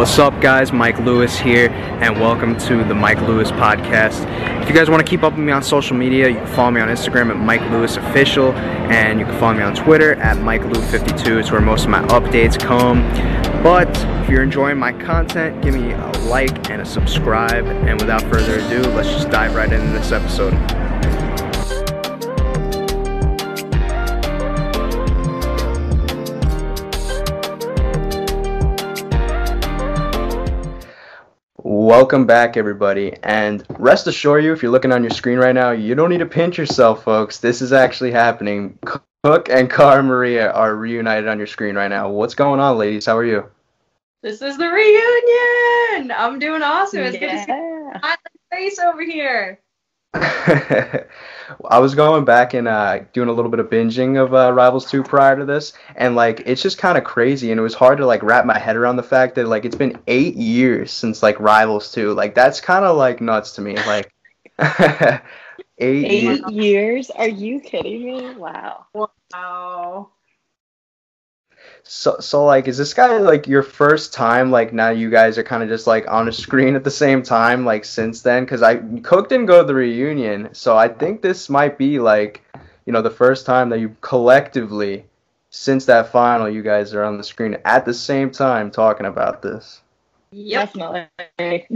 What's up, guys? Mike Lewis here, and welcome to the Mike Lewis Podcast. If you guys want to keep up with me on social media, you can follow me on Instagram at Mike Lewis Official, and you can follow me on Twitter at Mike Lew52. It's where most of my updates come. But if you're enjoying my content, give me a like and a subscribe. And without further ado, let's just dive right into this episode. Welcome back, everybody. And rest assured you, if you're looking on your screen right now, you don't need to pinch yourself, folks. This is actually happening. Cook and Cara Maria are reunited on your screen right now. What's going on, ladies? How are you? This is the reunion. I'm doing awesome. It's Yeah. good to see you. Hi, my face over here. I was going back and uh, doing a little bit of binging of uh, Rivals 2 prior to this, and like it's just kind of crazy, and it was hard to like wrap my head around the fact that like it's been eight years since like Rivals 2. Like that's kind of like nuts to me. Like eight, years. Eight years? Are you kidding me? Wow. Wow. So so like is this guy like your first time like now you guys are kind of just like on a screen at the same time like since then? Because I Cook didn't go to the reunion, so I think this might be like you know the first time that you collectively since that final you guys are on the screen at the same time talking about this. Yep. Definitely.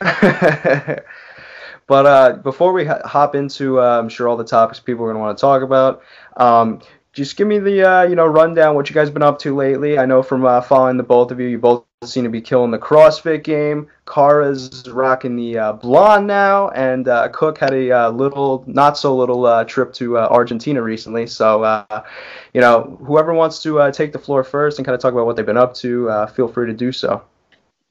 but uh, before we h- hop into, uh, I'm sure all the topics people are going to want to talk about, um, just give me the uh, you know rundown what you guys been up to lately. I know from uh, following the both of you, you both seem to be killing the CrossFit game. Kara's rocking the uh, blonde now, and uh, Cook had a uh, little, not so little uh, trip to uh, Argentina recently. So uh, you know, whoever wants to uh, take the floor first and kind of talk about what they've been up to, uh, feel free to do so.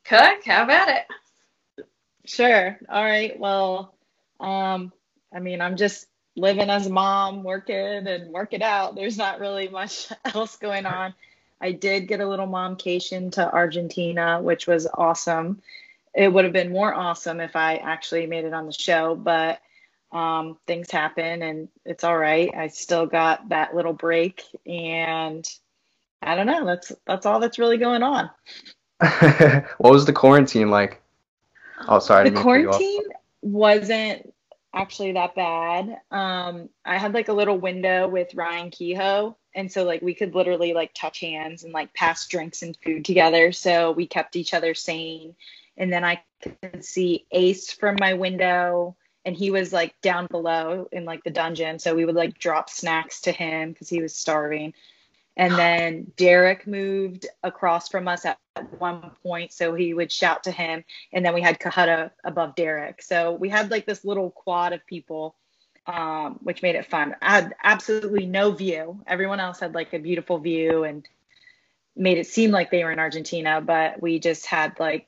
Cook, how about it? sure. All right. Well, um, I mean, I'm just living as a mom, working and working out. There's not really much else going on. I did get a little momcation to Argentina, which was awesome. It would have been more awesome if I actually made it on the show, but um, things happen and it's all right. I still got that little break, and I don't know. That's that's all that's really going on. what was the quarantine like? Oh, sorry. The didn't mean to cut you off. quarantine wasn't actually that bad. Um, I had like a little window with Ryan Kehoe, and so like we could literally like touch hands and like pass drinks and food together. So we kept each other sane. And then I could see Ace from my window, and he was like down below in like the dungeon. So we would like drop snacks to him because he was starving. And then Derek moved across from us at one point, so he would shout to him and then we had Kahutta above Derek. So we had like this little quad of people, um, which made it fun. I had absolutely no view. Everyone else had like a beautiful view and made it seem like they were in Argentina, but we just had like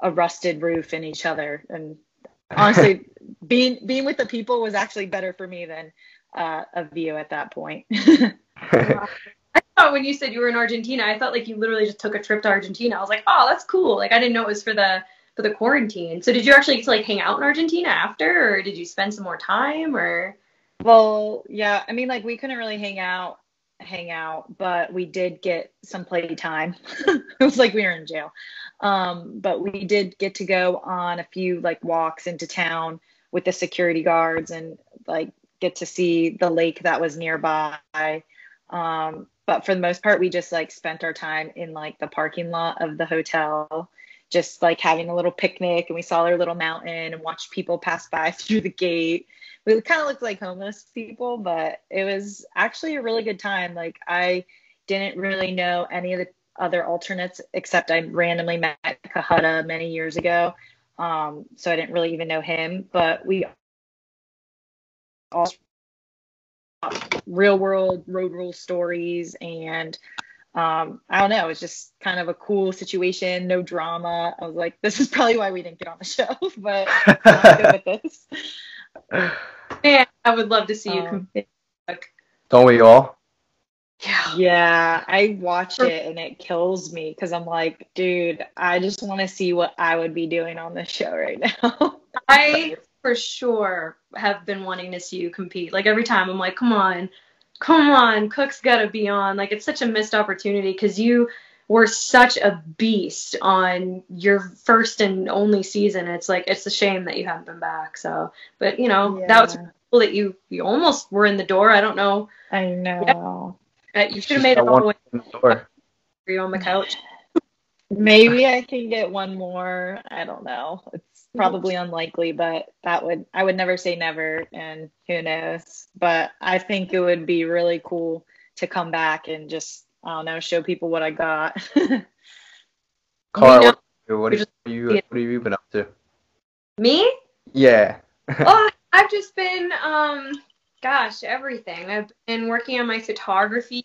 a rusted roof in each other. And honestly, being being with the people was actually better for me than uh, a view at that point. Thought when you said you were in Argentina, I felt like you literally just took a trip to Argentina. I was like, oh, that's cool. Like I didn't know it was for the for the quarantine. So did you actually get to like hang out in Argentina after, or did you spend some more time, or? Well, yeah, I mean, like we couldn't really hang out, hang out, but we did get some playtime. it was like we were in jail. Um, but we did get to go on a few like walks into town with the security guards and like get to see the lake that was nearby. Um, but for the most part, we just like spent our time in like the parking lot of the hotel, just like having a little picnic, and we saw our little mountain and watched people pass by through the gate we kind of looked like homeless people, but it was actually a really good time. Like I didn't really know any of the other alternates except I randomly met Kahutta many years ago. Um, so I didn't really even know him, but we all real world road rule stories and um, I don't know, It's just kind of a cool situation, no drama. I was like, this is probably why we didn't get on the show, but I'm good with this. Man, I would love to see you Um, compete. Don't we all? Yeah. Yeah, I watch it and it kills me because I'm like, dude, I just want to see what I would be doing on the show right now. I for sure have been wanting to see you compete. Like every time I'm like, come on, come on, Cook's got to be on. Like it's such a missed opportunity because you were such a beast on your first and only season. It's like it's a shame that you haven't been back. So, but you know Yeah. that was cool that you you almost were in the door. I don't know. I know. Uh, You should have made it all the one way in the door. for you on the couch. Maybe I can get one more. I don't know. It's probably unlikely, but that would I would never say never and who knows. But I think it would be really cool to come back and just I don't know, show people what I got. Car, know- what, what, we have you, what have you been up to? Me? Yeah. oh, I've just been, um, gosh, everything. I've been working on my photography,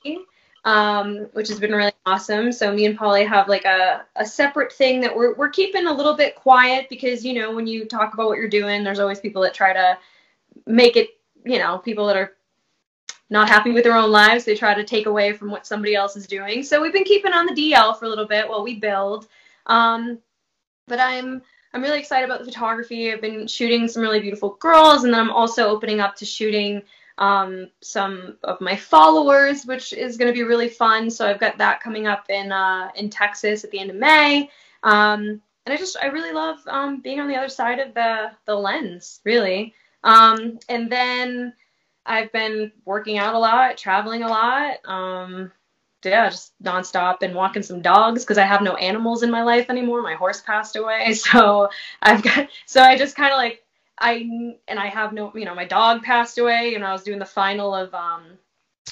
um, which has been really awesome. So me and Polly have like a, a separate thing that we're we're keeping a little bit quiet because you know when you talk about what you're doing, there's always people that try to make it, you know, people that are not happy with their own lives. They try to take away from what somebody else is doing. So we've been keeping on the DL for a little bit while we build. Um, but I'm I'm really excited about the photography. I've been shooting some really beautiful girls, and then I'm also opening up to shooting um, some of my followers, which is going to be really fun. So I've got that coming up in uh, in Texas at the end of May. Um, and I just I really love um, being on the other side of the the lens, really. Um, and then I've been working out a lot, traveling a lot. Um, yeah, just nonstop and walking some dogs because I have no animals in my life anymore. My horse passed away, so I've got so I just kind of like I and I have no you know my dog passed away and I was doing the final of um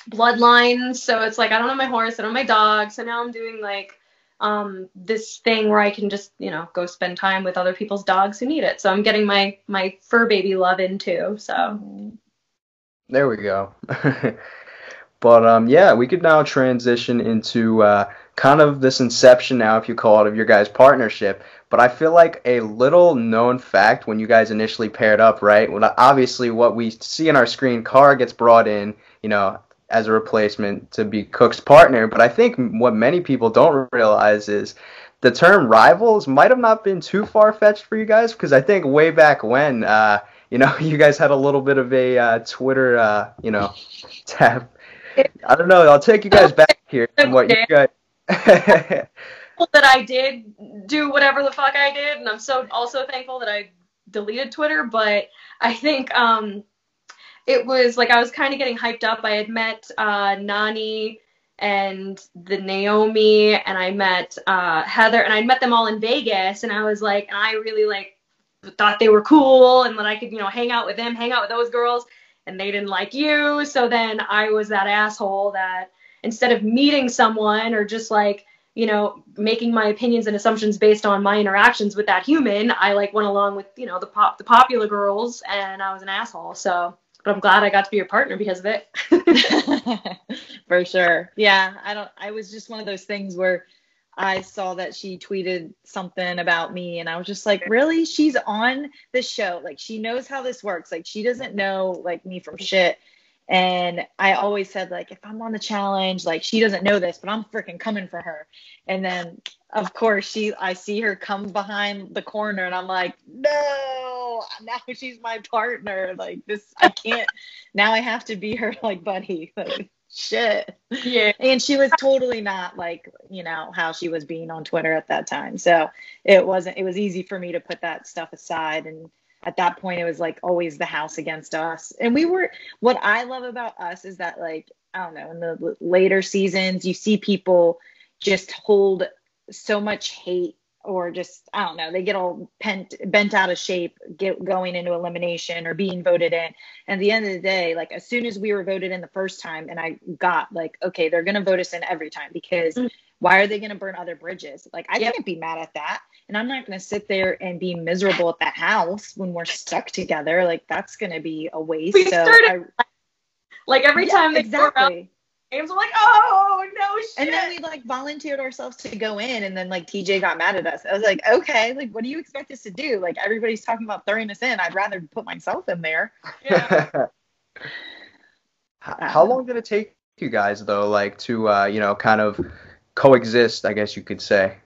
Bloodlines, so it's like I don't have my horse, I don't have my dog, so now I'm doing like um this thing where I can just you know go spend time with other people's dogs who need it. So I'm getting my my fur baby love in too. So There we go. but um, yeah, we could now transition into uh, kind of this inception now, if you call it, of your guys' partnership. But I feel like a little known fact when you guys initially paired up, right? Well, obviously, what we see on our screen, Carr gets brought in, you know, as a replacement to be Cook's partner. But I think what many people don't realize is the term rivals might have not been too far fetched for you guys because I think way back when, uh, you know, you guys had a little bit of a uh, Twitter, uh, you know, tab. I don't know. I'll take you guys back here and what you guys. that I did do whatever the fuck I did, and I'm so also thankful that I deleted Twitter. But I think um, it was like I was kind of getting hyped up. I had met uh, Nani and the Naomi, and I met uh, Heather, and I met them all in Vegas, and I was like, and I really like thought they were cool, and that I could you know hang out with them, hang out with those girls, and they didn't like you. So then I was that asshole that instead of meeting someone or just like you know making my opinions and assumptions based on my interactions with that human i like went along with you know the pop the popular girls and i was an asshole so but i'm glad i got to be your partner because of it For sure. Yeah, I don't I was just one of those things where I saw that she tweeted something about me and I was just like, "Really? She's on the show. Like she knows how this works. Like she doesn't know like me from mm-hmm. shit." And I always said like if I'm on the challenge, like she doesn't know this, but I'm freaking coming for her. And then of course she I see her come behind the corner and I'm like, "No, now she's my partner. Like this I can't now I have to be her like buddy." Like shit. yeah And she was totally not like, you know, how she was being on Twitter at that time. So it wasn't, it was easy for me to put that stuff aside. And at that point, it was like always the house against us. And we were, what I love about us is that, like, I don't know, in the later seasons, you see people just hold so much hate or just I don't know, they get all pent, bent out of shape, get going into elimination or being voted in. And at the end of the day, like as soon as we were voted in the first time, and I got like, okay, they're gonna vote us in every time because Mm. why are they gonna burn other bridges? Like I Yep. can't be mad at that, and I'm not gonna sit there and be miserable at that house when we're stuck together. Like that's gonna be a waste. We so started I, like every Yeah, time they go around exactly. games i'm like oh no shit And then we like volunteered ourselves to go in, and then like TJ got mad at us. I was like, okay, like what do you expect us to do? Like everybody's talking about throwing us in. I'd rather put myself in there. yeah. H- How long did it take you guys though, like to uh, you know, kind of coexist? I guess you could say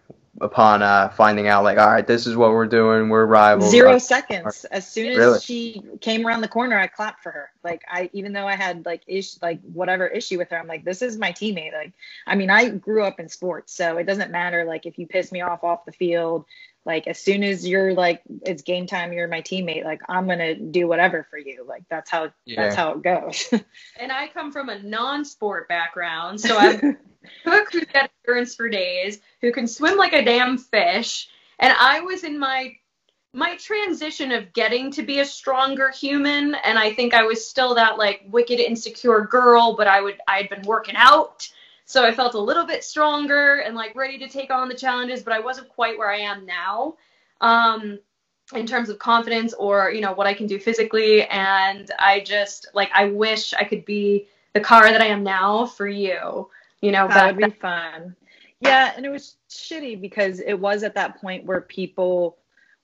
upon uh, finding out like, all right, this is what we're doing. We're rivals. Zero Uh, seconds. As soon as Really? she came around the corner, I clapped for her. Like I, even though I had like ish, like whatever issue with her, I'm like, this is my teammate. Like, I mean, I grew up in sports, so it doesn't matter. Like, if you piss me off off the field, like as soon as you're like, it's game time, you're my teammate. Like, I'm gonna do whatever for you. Like, that's how Yeah. that's how it goes. And I come from a non-sport background, so I'm cook who's got endurance for days, who can swim like a damn fish, and I was in my my transition of getting to be a stronger human, and I think I was still that like wicked insecure girl, but I would I'd been working out, so I felt a little bit stronger and like ready to take on the challenges, but I wasn't quite where I am now. Um, in terms of confidence or you know what I can do physically and I just like I wish I could be the car that I am now for you you know that would be fun. Yeah, and it was shitty because it was at that point where people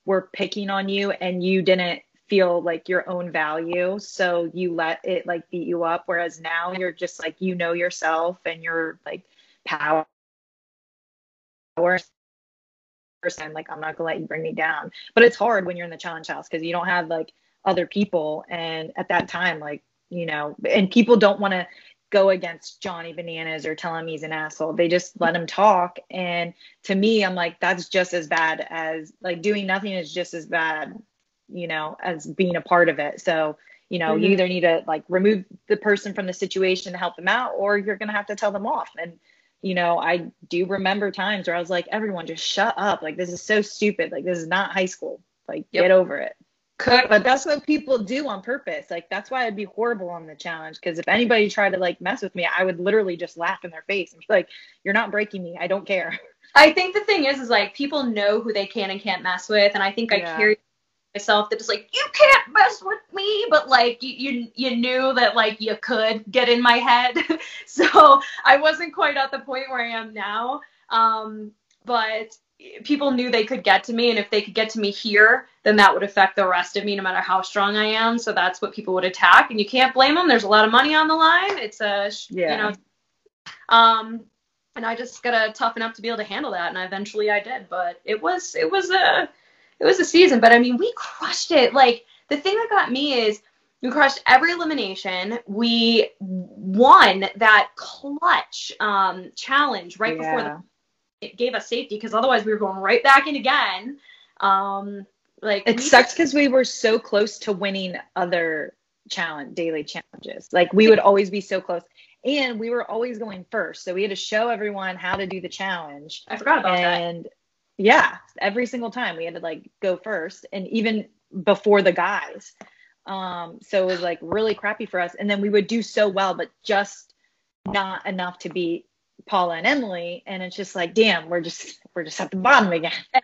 were picking on you and you didn't feel like your own value, so you let it like beat you up. Whereas now you're just like you know yourself and you're like power. Person, like I'm not gonna let you bring me down. But it's hard when you're in the challenge house because you don't have like other people, and at that time, like you know, and people don't want to go against Johnny Bananas or tell him he's an asshole. They just let him talk. And to me, I'm like, that's just as bad as like doing nothing is just as bad, you know, as being a part of it. So, you know, you Mhm. either need to like remove the person from the situation to help them out, or you're going to have to tell them off. And, you know, I do remember times where I was like, everyone just shut up. Like, this is so stupid. Like, this is not high school. Like, Yep. get over it. cook But that's what people do on purpose. Like that's why I'd be horrible on the challenge. Because if anybody tried to like mess with me, I would literally just laugh in their face and be like, "You're not breaking me. I don't care." I think the thing is is like people know who they can and can't mess with and I think I Yeah. Myself that is like you can't mess with me but like you, you you knew that like you could get in my head so I wasn't quite at the point where I am now um but people knew they could get to me and if they could get to me here then that would affect the rest of me no matter how strong I am so that's what people would attack and you can't blame them there's a lot of money on the line it's a Yeah. you know um and I just gotta toughen up to be able to handle that, and eventually I did. But it was it was a it was a season, but I mean we crushed it. Like the thing that got me is we crushed every elimination. We won that clutch um, challenge right before the, it gave us safety because otherwise we were going right back in again. Um, like It sucks because we were so close to winning other challenge daily challenges. Like we would always be so close, and we were always going first. So we had to show everyone how to do the challenge. I forgot about that. and yeah every single time we had to like go first and even before the guys. Um so it was like really crappy for us. And then we would do so well but just not enough to beat paula and emily. And it's just like damn we're just we're just at the bottom again.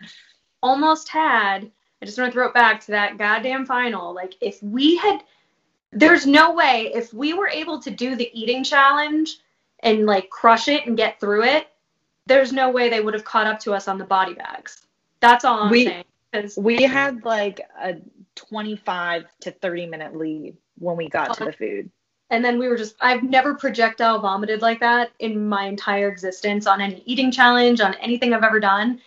Almost had I just want to throw it back to that goddamn final. Like if we had there's no way if we were able to do the eating challenge and like crush it and get through it, there's no way they would have caught up to us on the body bags. That's all I'm We- saying. 'Cause- we had like a 25 to 30 minute lead when we got to the food and then we were just I've never projectile vomited like that in my entire existence on any eating challenge, on anything I've ever done.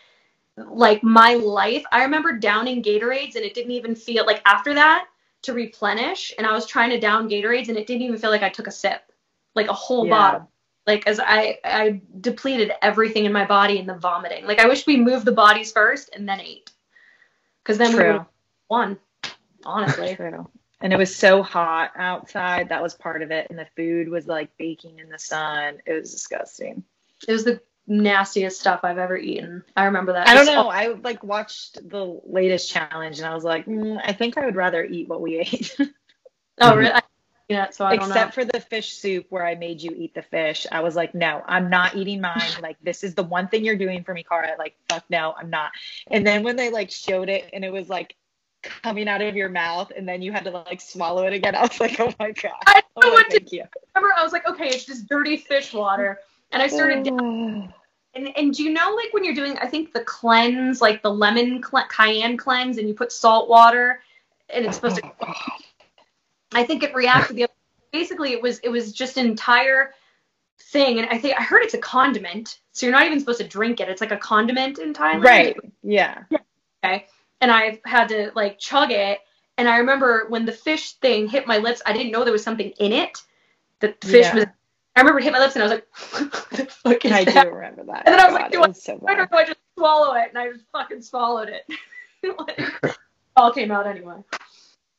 Like my life, I remember downing Gatorades and it didn't even feel like after that to replenish and I was trying to down Gatorades and it didn't even feel like I took a sip. Like a whole Yeah. bottle. Like as I I depleted everything in my body in the vomiting. Like I wish we moved the bodies first and then ate. Cuz then we true have won. Honestly. True. And it was so hot outside. That was part of it. And the food was like baking in the sun. It was disgusting. It was the nastiest stuff I've ever eaten. I remember that. I don't know. I like watched the latest challenge and I was like, mm, I think I would rather eat what we ate. Oh, really? I- Yeah, so I don't Except for the fish soup where I made you eat the fish. I was like, no, I'm not eating mine. Like, this is the one thing you're doing for me, Cara. Like, fuck no, I'm not. And then when they like showed it and it was like coming out of your mouth and then you had to like swallow it again, I was like, oh my God. I Oh, know what to you. remember. I was like, okay, it's just dirty fish water, and I started. Oh. And, and do you know like when you're doing? I think the cleanse, like the lemon cle- cayenne cleanse, and you put salt water, and it's supposed to. Oh I think it reacted the. Basically, it was it was just an entire thing, and I think I heard it's a condiment. So you're not even supposed to drink it. It's like a condiment in Thailand. Right. Yeah. Okay. And I had to like chug it. And I remember when the fish thing hit my lips, I didn't know there was something in it. The fish Yeah. was. I remember it hit my lips and I was like, what the fuck is I that? do remember that. And then I was God, like, do I- so I don't know. I just swallow it, and I just fucking swallowed it. like, it all came out anyway.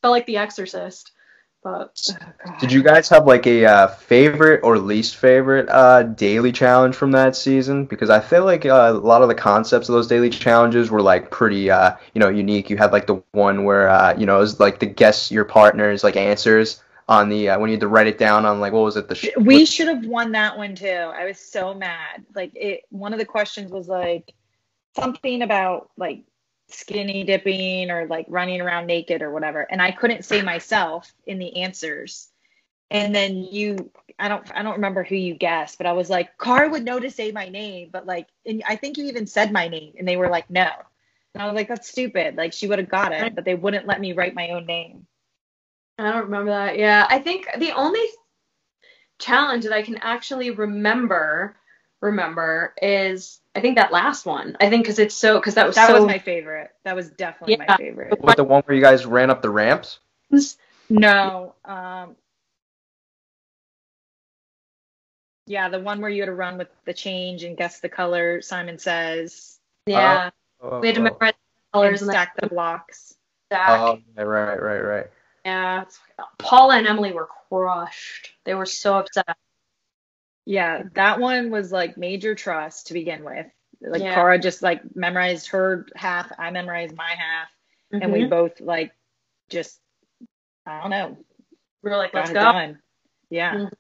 Felt like The Exorcist, but Oh, Did you guys have like a uh, favorite or least favorite uh, daily challenge from that season? Because I feel like uh, a lot of the concepts of those daily challenges were like pretty, uh, you know, unique. You had like the one where uh, you know it was like the guess your partner's like answers on the uh, when you had to write it down on like what was it the sh- we should have won that one too. I was so mad. Like it one of the questions was like something about like skinny dipping or like running around naked or whatever. And I couldn't say myself in the answers. And then you I don't I don't remember who you guessed, but I was like, Car would know to say my name, but like and I think you even said my name and they were like, no. And I was like, that's stupid. Like she would have got it, but they wouldn't let me write my own name. I don't remember that. Yeah, I think the only challenge that I can actually remember remember is I think that last one. I think because it's so because that was That so was my favorite. That was definitely Yeah. my favorite. with the one where you guys ran up the ramps? No. Um, yeah, the one where you had to run with the change and guess the color. Simon says. yeah. Oh, we had to oh, memorize the Colors colors and and stack the blocks. stack. oh, right, right, right, right. Yeah, Paula and Emily were crushed. They were so upset. Yeah, that one was like major trust to begin with. Like Yeah. Cara just like memorized her half, I memorized my half, and we Mhm. both like just I don't know, we were like, let's go. done. Yeah. Mhm.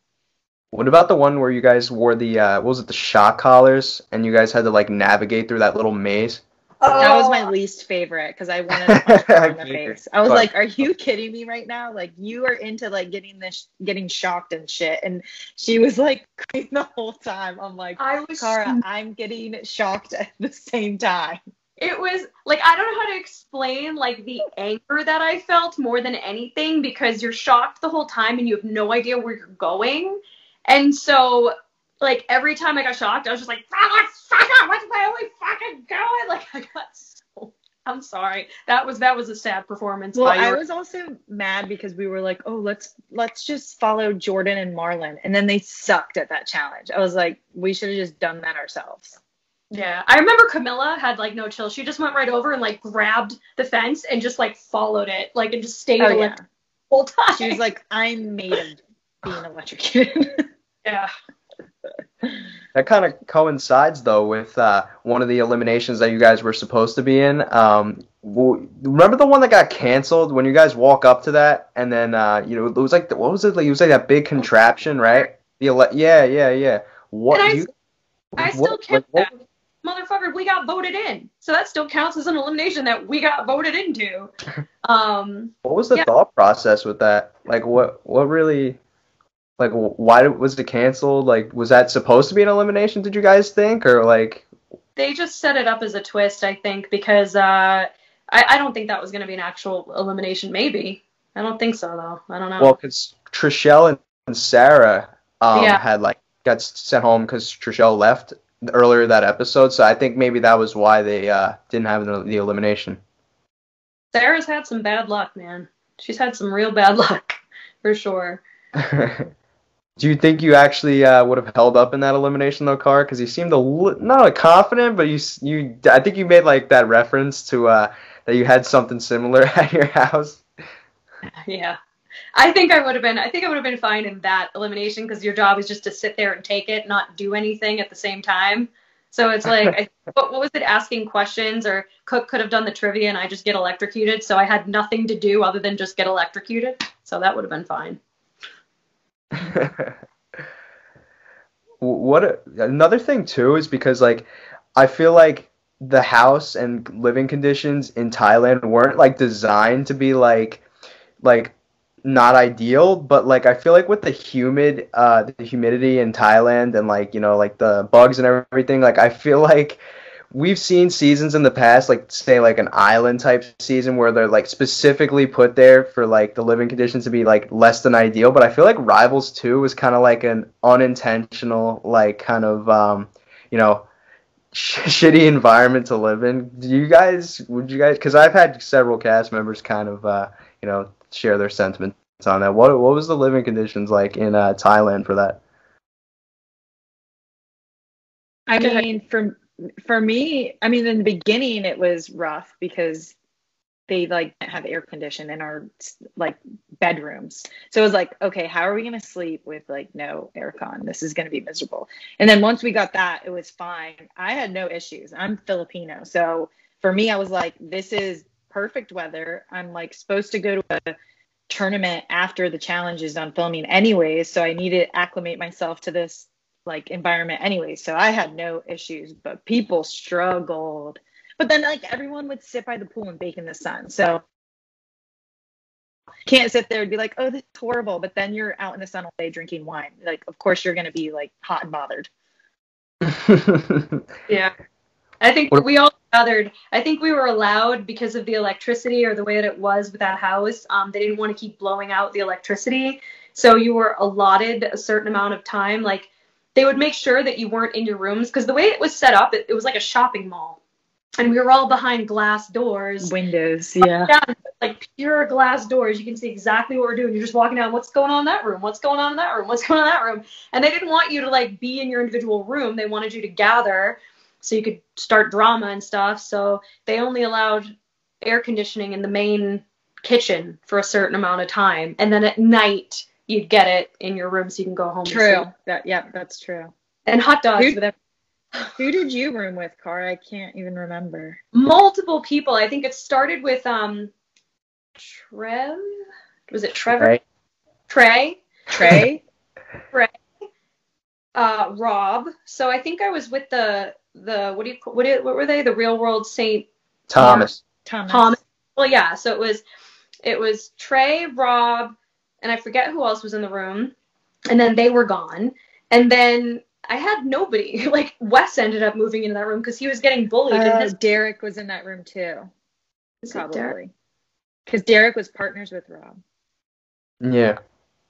What about the one where you guys wore the uh, what was it the shock collars and you guys had to like navigate through that little maze? That was Oh. my least favorite because I wanted to punch her in the face. I was like, "Are you oh. kidding me right now? Like, you are into like getting this, getting shocked and shit." And she was like the whole time. I'm like, I was Cara, I'm getting shocked at the same time. it was like I don't know how to explain like the anger that I felt more than anything because you're shocked the whole time and you have no idea where you're going. And so like every time I got shocked, I was just like, fuck, fuck, what's my only fucking going? Like I got so I'm sorry. That was that was a sad performance Well, I your was also mad because we were like, "Oh, let's let's just follow Jordan and Marlon," and then they sucked at that challenge. I was like, "We should have just done that ourselves." Yeah, I remember Camila had like no chill. She just went right over and like grabbed the fence and just like followed it, like and just stayed Oh yeah, the whole time. she was like, "I'm made of being electrocuted." yeah, That kind of coincides though with uh, one of the eliminations that you guys were supposed to be in. Um, w- remember the one that got canceled when you guys walk up to that and then uh, you know it was like the, what was it like? It was like that big contraption, right? The ele- yeah, yeah, yeah. What And I you? I what- still like, count what- that. Motherfucker, we got voted in. So that still counts as an elimination that we got voted into. Um, What was the Yeah. thought process with that? Like, what, what really, like, why was it canceled? Like, was that supposed to be an elimination? Did you guys think, or like, they just set it up as a twist, I think, because uh, I, I don't think that was going to be an actual elimination. Maybe. I don't think so, though. I don't know. well, because Trishelle and, and Sarah um, Yeah. had like got sent home because Trishelle left earlier that episode, so I think maybe that was why they uh, didn't have the, the elimination. Sarah's had some bad luck, man. She's had some real bad luck, for sure. Do you think you actually uh, would have held up in that elimination though, Car? Because you seemed a li- not confident, but you you I think you made like that reference to uh, that you had something similar at your house. Yeah. I think I would have been I think I would have been fine in that elimination because your job is just to sit there and take it, not do anything at the same time. So it's like I, what, what was it asking questions or Cook could have done the trivia and I just get electrocuted, so I had nothing to do other than just get electrocuted. So that would have been fine. what another thing too is because like I feel like the house and living conditions in Thailand weren't like designed to be like like not ideal, but like I feel like with the humid uh the humidity in Thailand and like you know like the bugs and everything, like I feel like we've seen seasons in the past like say like an island type season where they're like specifically put there for like the living conditions to be like less than ideal, but I feel like Rivals 2 was kind of like an unintentional like kind of um you know sh- shitty environment to live in. Do you guys? Would you guys? Because I've had several cast members kind of, uh, you know, share their sentiments on that. What What was the living conditions like in uh, Thailand for that? I mean, for for me, I mean, in the beginning it was rough because they like have air condition in our like bedrooms. So it was like, okay, how are we gonna sleep with like no aircon? This is gonna be miserable. And then once we got that, it was fine. I had no issues. I'm Filipino, so for me, I was like, this is perfect weather. I'm like supposed to go to a tournament after the challenge is done filming anyways, so I need to acclimate myself to this like environment anyway. So I had no issues, but people struggled but then like everyone would sit by the pool and bake in the sun. So can't sit there and be like, oh, this is horrible. But then you're out in the sun all day drinking wine. Like, of course you're gonna be like hot and bothered. yeah. I think we all gathered. I think we were allowed because of the electricity or the way that it was with that house. Um, they didn't want to keep blowing out the electricity, so you were allotted a certain amount of time. Like they would make sure that you weren't in your rooms because the way it was set up, it, it was like a shopping mall and we were all behind glass doors. Windows, yeah. Down, like pure glass doors. You can see exactly what we're doing. You're just walking down, what's going on in that room? What's going on in that room? What's going on in that room? And they didn't want you to like be in your individual room. They wanted you to gather so you could start drama and stuff. So they only allowed air conditioning in the main kitchen for a certain amount of time. And then at night you'd get it in your room so you can go home. True. That yeah, that's true. And hot dogs with everything. Who did you room with, Cara? I can't even remember. Multiple people. I think it started with um Trev. Was it Trevor? Trey. Trey. Trey. Uh, Rob. So I think I was with the the what do you what what were they? The Real World Saint Thomas. Thomas. Thomas. Well, yeah. So it was it was Trey, Rob, and I forget who else was in the room, and then they were gone, and then I had nobody. Like Wes ended up moving into that room because he was getting bullied. Uh, his- Derek was in that room too. Is probably. Because Derek was partners with Rob. Yeah.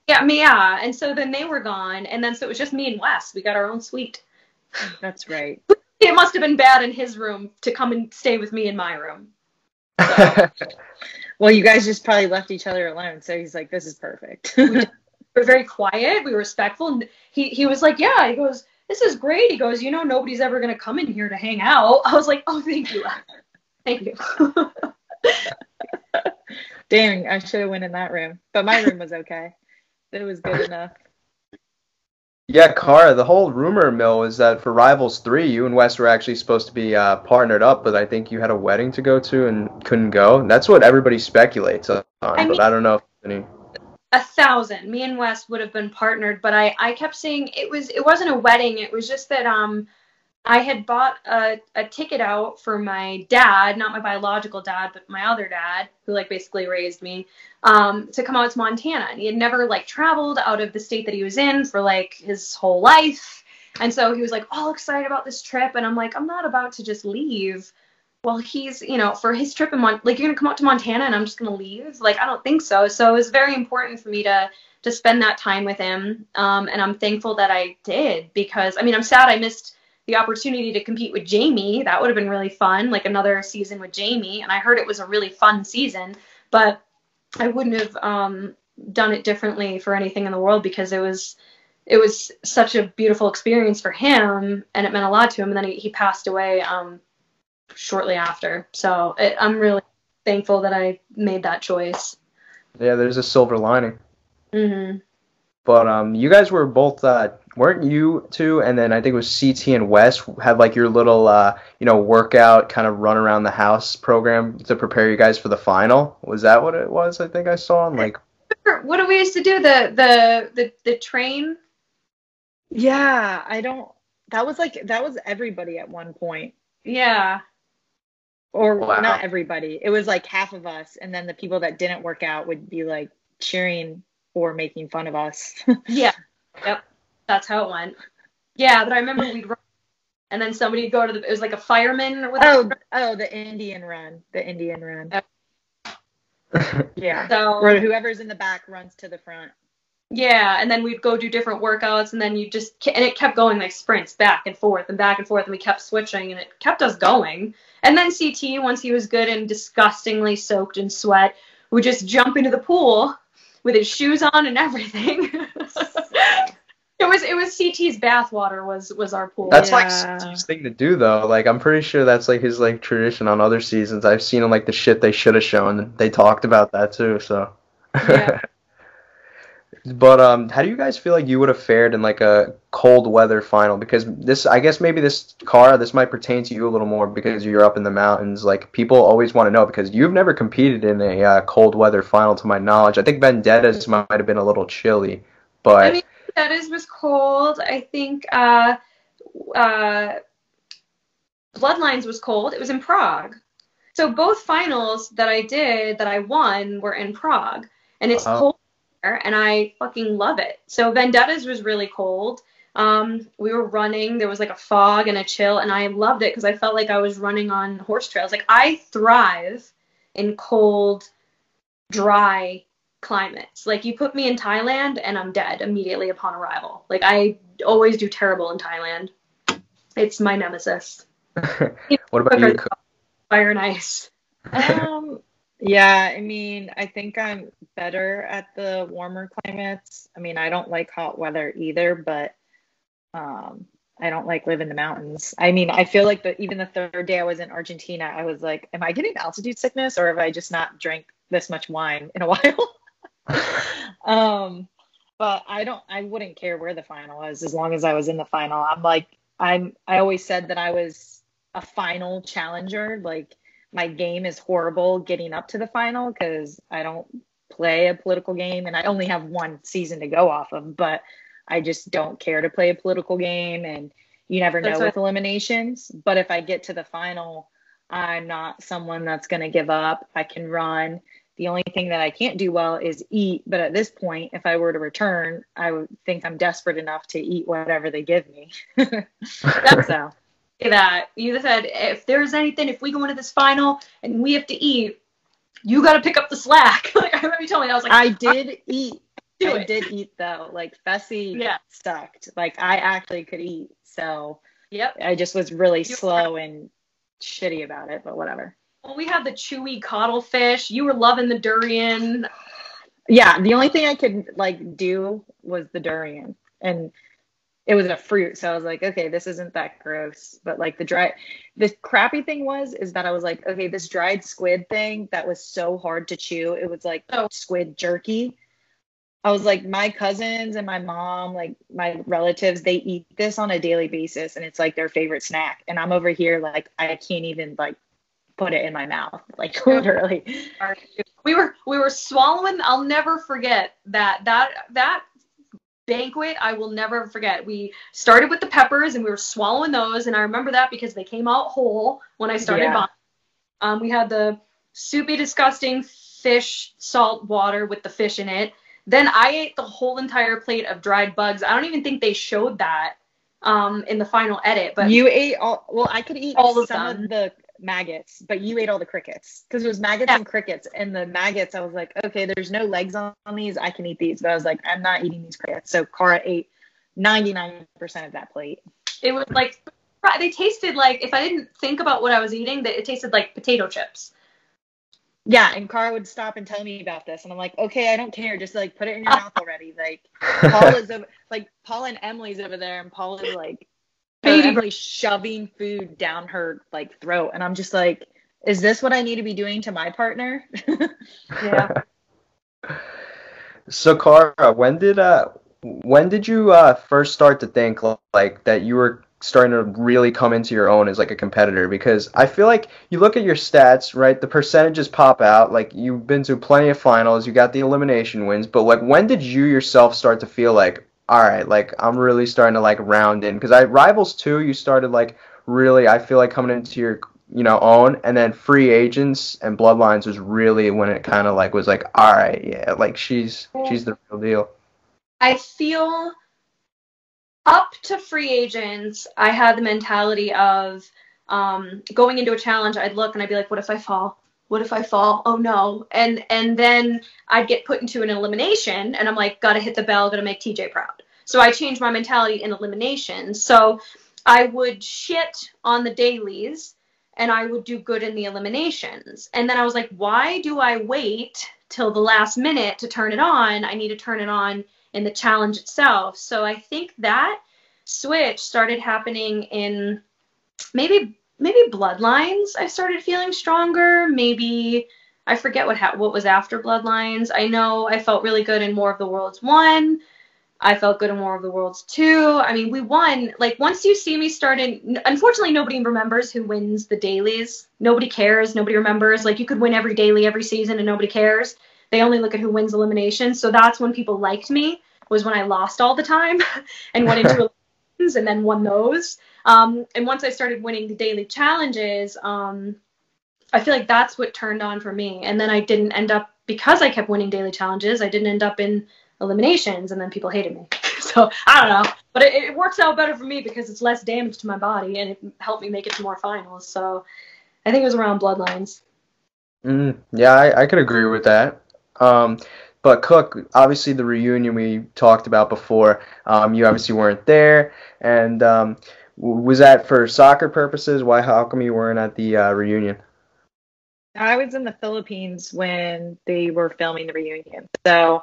Yeah, me, yeah. And so then they were gone, and then so it was just me and Wes. We got our own suite. That's right. it must have been bad in his room to come and stay with me in my room. So. well, you guys just probably left each other alone, so he's like, "This is perfect." we were very quiet. We were respectful, and he he was like, "Yeah." He goes, this is great. He goes, you know, nobody's ever going to come in here to hang out. I was like, oh, thank you. thank you. Dang, I should have went in that room, but my room was okay. It was good enough. Yeah, Cara, the whole rumor mill is that for Rivals 3, you and Wes were actually supposed to be uh, partnered up, but I think you had a wedding to go to and couldn't go. That's what everybody speculates on, I mean, but I don't know if any a thousand. Me and Wes would have been partnered, but I, I kept saying it was it wasn't a wedding. It was just that um I had bought a, a ticket out for my dad, not my biological dad, but my other dad, who like basically raised me, um, to come out to Montana. And he had never like traveled out of the state that he was in for like his whole life. And so he was like all excited about this trip. And I'm like, I'm not about to just leave well, he's, you know, for his trip in Mon, like, you're gonna come out to Montana and I'm just gonna leave? Like, I don't think so. So it was very important for me to to spend that time with him, um, and I'm thankful that I did because, I mean, I'm sad I missed the opportunity to compete with Jamie. That would have been really fun, like another season with Jamie. And I heard it was a really fun season, but I wouldn't have um, done it differently for anything in the world because it was it was such a beautiful experience for him and it meant a lot to him. And then he, he passed away um, shortly after. So it, I'm really thankful that I made that choice. Yeah, there's a silver lining. Mhm. But um, you guys were both uh, weren't you two? And then I think it was CT and Wes had like your little uh, you know, workout kind of run around the house program to prepare you guys for the final. Was that what it was? I think I saw. I'm like, what do we used to do? The the the the train. Yeah, I don't. That was like that was everybody at one point. Yeah or wow. not everybody. It was like half of us, and then the people that didn't work out would be like cheering or making fun of us. yeah, yep, that's how it went. Yeah, but I remember we'd run, and then somebody would go to the. It was like a fireman. Or oh, oh, the Indian run, the Indian run. yeah. So or whoever's in the back runs to the front. Yeah, and then we'd go do different workouts, and then you just and it kept going like sprints back and forth and back and forth, and we kept switching, and it kept us going. And then CT, once he was good and disgustingly soaked in sweat, would just jump into the pool with his shoes on and everything. it was it was CT's bathwater was was our pool. That's Yeah. like CT's thing to do though. Like I'm pretty sure that's like his like tradition on other seasons. I've seen him like the shit they should have shown. They talked about that too. So. Yeah. But um, how do you guys feel like you would have fared in like a cold weather final? Because this, I guess maybe this car, this might pertain to you a little more because you're up in the mountains. Like people always want to know because you've never competed in a uh, cold weather final, to my knowledge. I think Vendettas might have been a little chilly, but I mean, that is was cold. I think uh, uh, Bloodlines was cold. It was in Prague. So both finals that I did that I won were in Prague, and it's Wow. cold there, and I fucking love it. So Vendettas was really cold. Um, we were running. There was like a fog and a chill, and I loved it because I felt like I was running on horse trails. Like I thrive in cold, dry climates. Like you put me in Thailand and I'm dead immediately upon arrival. Like I always do terrible in Thailand. It's my nemesis. what about you? Fire and ice. um, yeah, I mean, I think I'm better at the warmer climates. I mean, I don't like hot weather either, but um, I don't like live in the mountains. I mean, I feel like the even the third day I was in Argentina, I was like, am I getting altitude sickness or have I just not drank this much wine in a while? um, but I don't I wouldn't care where the final was as long as I was in the final. I'm like I'm I always said that I was a final challenger. Like my game is horrible getting up to the final because I don't play a political game and I only have one season to go off of, but I just don't care to play a political game and you never know That's with eliminations. But if I get to the final, I'm not someone that's going to give up. I can run. The only thing that I can't do well is eat. But at this point, if I were to return, I would think I'm desperate enough to eat whatever they give me. That's so, That you said if there's anything, if we go into this final and we have to eat, you got to pick up the slack. like I remember you telling me, I was like, I did eat. do I it. did eat though. Like Fessy Yeah. sucked. Like I actually could eat. So Yep. I just was really You- slow and shitty about it, but whatever. Well, we had the chewy cuttlefish. You were loving the durian. Yeah, the only thing I could like do was the durian. And it was a fruit. So I was like, okay, this isn't that gross. But like the dry the crappy thing was is that I was like, okay, this dried squid thing that was so hard to chew. It was like Oh. squid jerky. I was like, my cousins and my mom, like my relatives, they eat this on a daily basis and it's like their favorite snack. And I'm over here like I can't even like put it in my mouth. Like literally. We were we were swallowing. I'll never forget that that that banquet. I will never forget. We started with the peppers and we were swallowing those, and I remember that because they came out whole when I started Yeah. buying. Um, we had the soupy, disgusting fish salt water with the fish in it. Then I ate the whole entire plate of dried bugs. I don't even think they showed that um, in the final edit, but you ate all well, I could eat All of some them. of the maggots, but you ate all the crickets. Because it was maggots Yeah. and crickets. And the maggots, I was like, okay, there's no legs on, on these. I can eat these. But I was like, I'm not eating these crickets. So Cara ate 99% of that plate. it was like they tasted like if I didn't think about what I was eating, that it tasted like potato chips. Yeah, and Cara would stop and tell me about this, and I'm like, okay, I don't care, just like put it in your mouth already. Like Paul is over, like Paul and Emily's over there, and Paul is like, Baby Emily shoving food down her like throat, and I'm just like, is this what I need to be doing to my partner? Yeah. So, Cara, when did uh, when did you uh first start to think like that you were starting to really come into your own as like a competitor? Because I feel like you look at your stats, right? The percentages pop out. Like you've been to plenty of finals, you got the elimination wins, but like when did you yourself start to feel like, all right, like I'm really starting to like round in? Because I rivals too, you started like really, I feel like coming into your you know own and then free agents and bloodlines was really when it kind of like was like all right yeah like she's she's the real deal I feel up to free agents, I had the mentality of um, going into a challenge, I'd look and I'd be like, what if I fall? What if I fall? Oh no. And and then I'd get put into an elimination and I'm like, gotta hit the bell, gotta make TJ proud. So I changed my mentality in elimination. So I would shit on the dailies and I would do good in the eliminations. And then I was like, why do I wait till the last minute to turn it on? I need to turn it on in the challenge itself. So I think that switch started happening in maybe maybe bloodlines i started feeling stronger. Maybe i forget what ha- what was after bloodlines. I know i felt really good in War of the Worlds 1 i felt good in War of the Worlds 2 i mean we won. Like once you see me starting unfortunately nobody remembers who wins the dailies. Nobody cares. Nobody remembers. Like you could win every daily every season and nobody cares. They only look at who wins elimination. So that's when people liked me was when i lost all the time and went into and then won those um, and once I started winning the daily challenges, um, I feel like that's what turned on for me. And then I didn't end up because I kept winning daily challenges. I didn't end up in eliminations, and then people hated me. so I don't know, but it, it, works out better for me because it's less damage to my body, and it helped me make it to more finals. So I think it was around bloodlines. Mm, yeah, I, I could agree with that. Um, but Cook, obviously the reunion we talked about before, um, you obviously weren't there, and um, was that for soccer purposes? Why? How come you weren't at the uh, reunion? I was in the Philippines when they were filming the reunion. So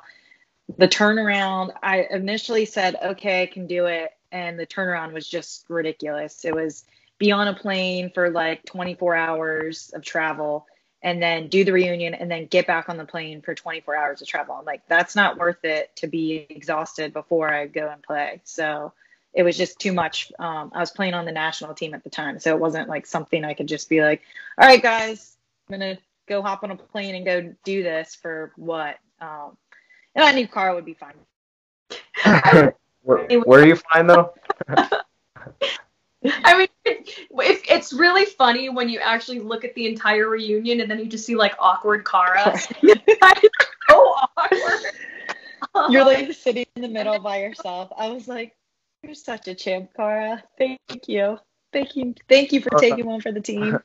the turnaround, I initially said, okay, I can do it. And the turnaround was just ridiculous. It was be on a plane for like 24 hours of travel and then do the reunion and then get back on the plane for 24 hours of travel. I'm like, that's not worth it to be exhausted before I go and play. So it was just too much. Um, I was playing on the national team at the time, so it wasn't like something I could just be like, all right, guys, I'm gonna go hop on a plane and go do this for what? Um, and I knew Carl would be fine. where, where are you fine though? I mean, it, it's really funny when you actually look at the entire reunion and then you just see like awkward Cara. so awkward. You're like sitting in the middle by yourself. I was like, you're such a champ, Cara. Thank you. Thank you. Thank you for taking one for the team.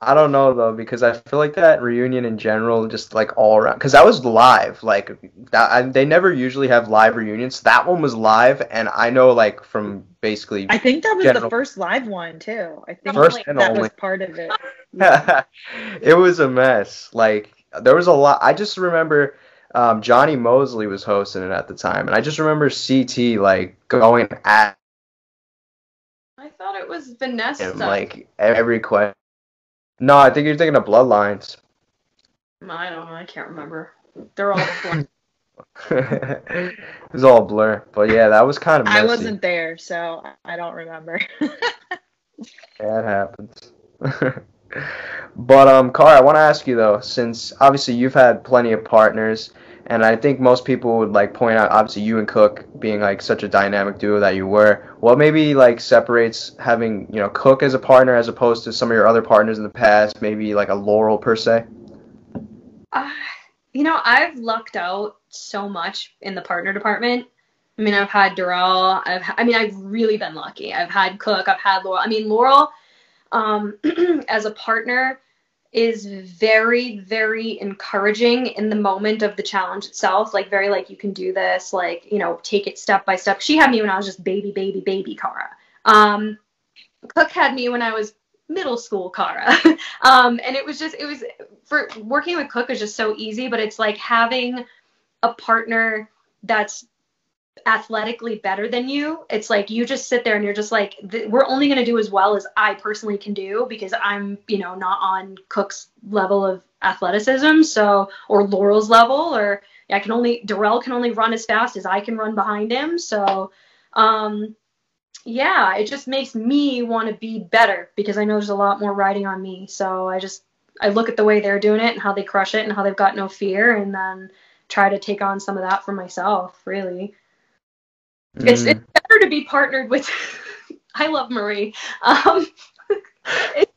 I don't know though because I feel like that reunion in general, just like all around, because that was live. Like that, I, they never usually have live reunions. That one was live, and I know like from basically. I think that was general, the first live one too. I think first that only. was part of it. it was a mess. Like there was a lot. I just remember um, Jonny Moseley was hosting it at the time, and I just remember CT like going at. I thought it was Vanessa. Him, like every question. No, I think you're thinking of Bloodlines. I don't know. I can't remember. They're all. it was all blur, but yeah, that was kind of. Messy. I wasn't there, so I don't remember. that happens. but um, Car, I want to ask you though, since obviously you've had plenty of partners, and I think most people would like point out, obviously you and Cook being like such a dynamic duo that you were. What maybe like separates having you know Cook as a partner as opposed to some of your other partners in the past, maybe like a Laurel per se? Uh, you know, I've lucked out so much in the partner department. I mean, I've had Darrell. I've, I mean, I've really been lucky. I've had Cook. I've had Laurel. I mean, Laurel um, as a partner is very very encouraging in the moment of the challenge itself. Like very like you can do this like you know take it step by step. She had me when i was just baby baby baby cara um, cook had me when i was middle school cara um, and it was just it was for working with cook is just so easy but it's like having a partner that's athletically better than you it's like you just sit there and you're just like we're only going to do as well as i personally can do because i'm you know not on cook's level of athleticism so or laurel's level or i can only darrell can only run as fast as i can run behind him so um yeah it just makes me want to be better because i know there's a lot more riding on me so i just i look at the way they're doing it and how they crush it and how they've got no fear and then try to take on some of that for myself really mm. it's better to be partnered with. I love Marie. Um, it,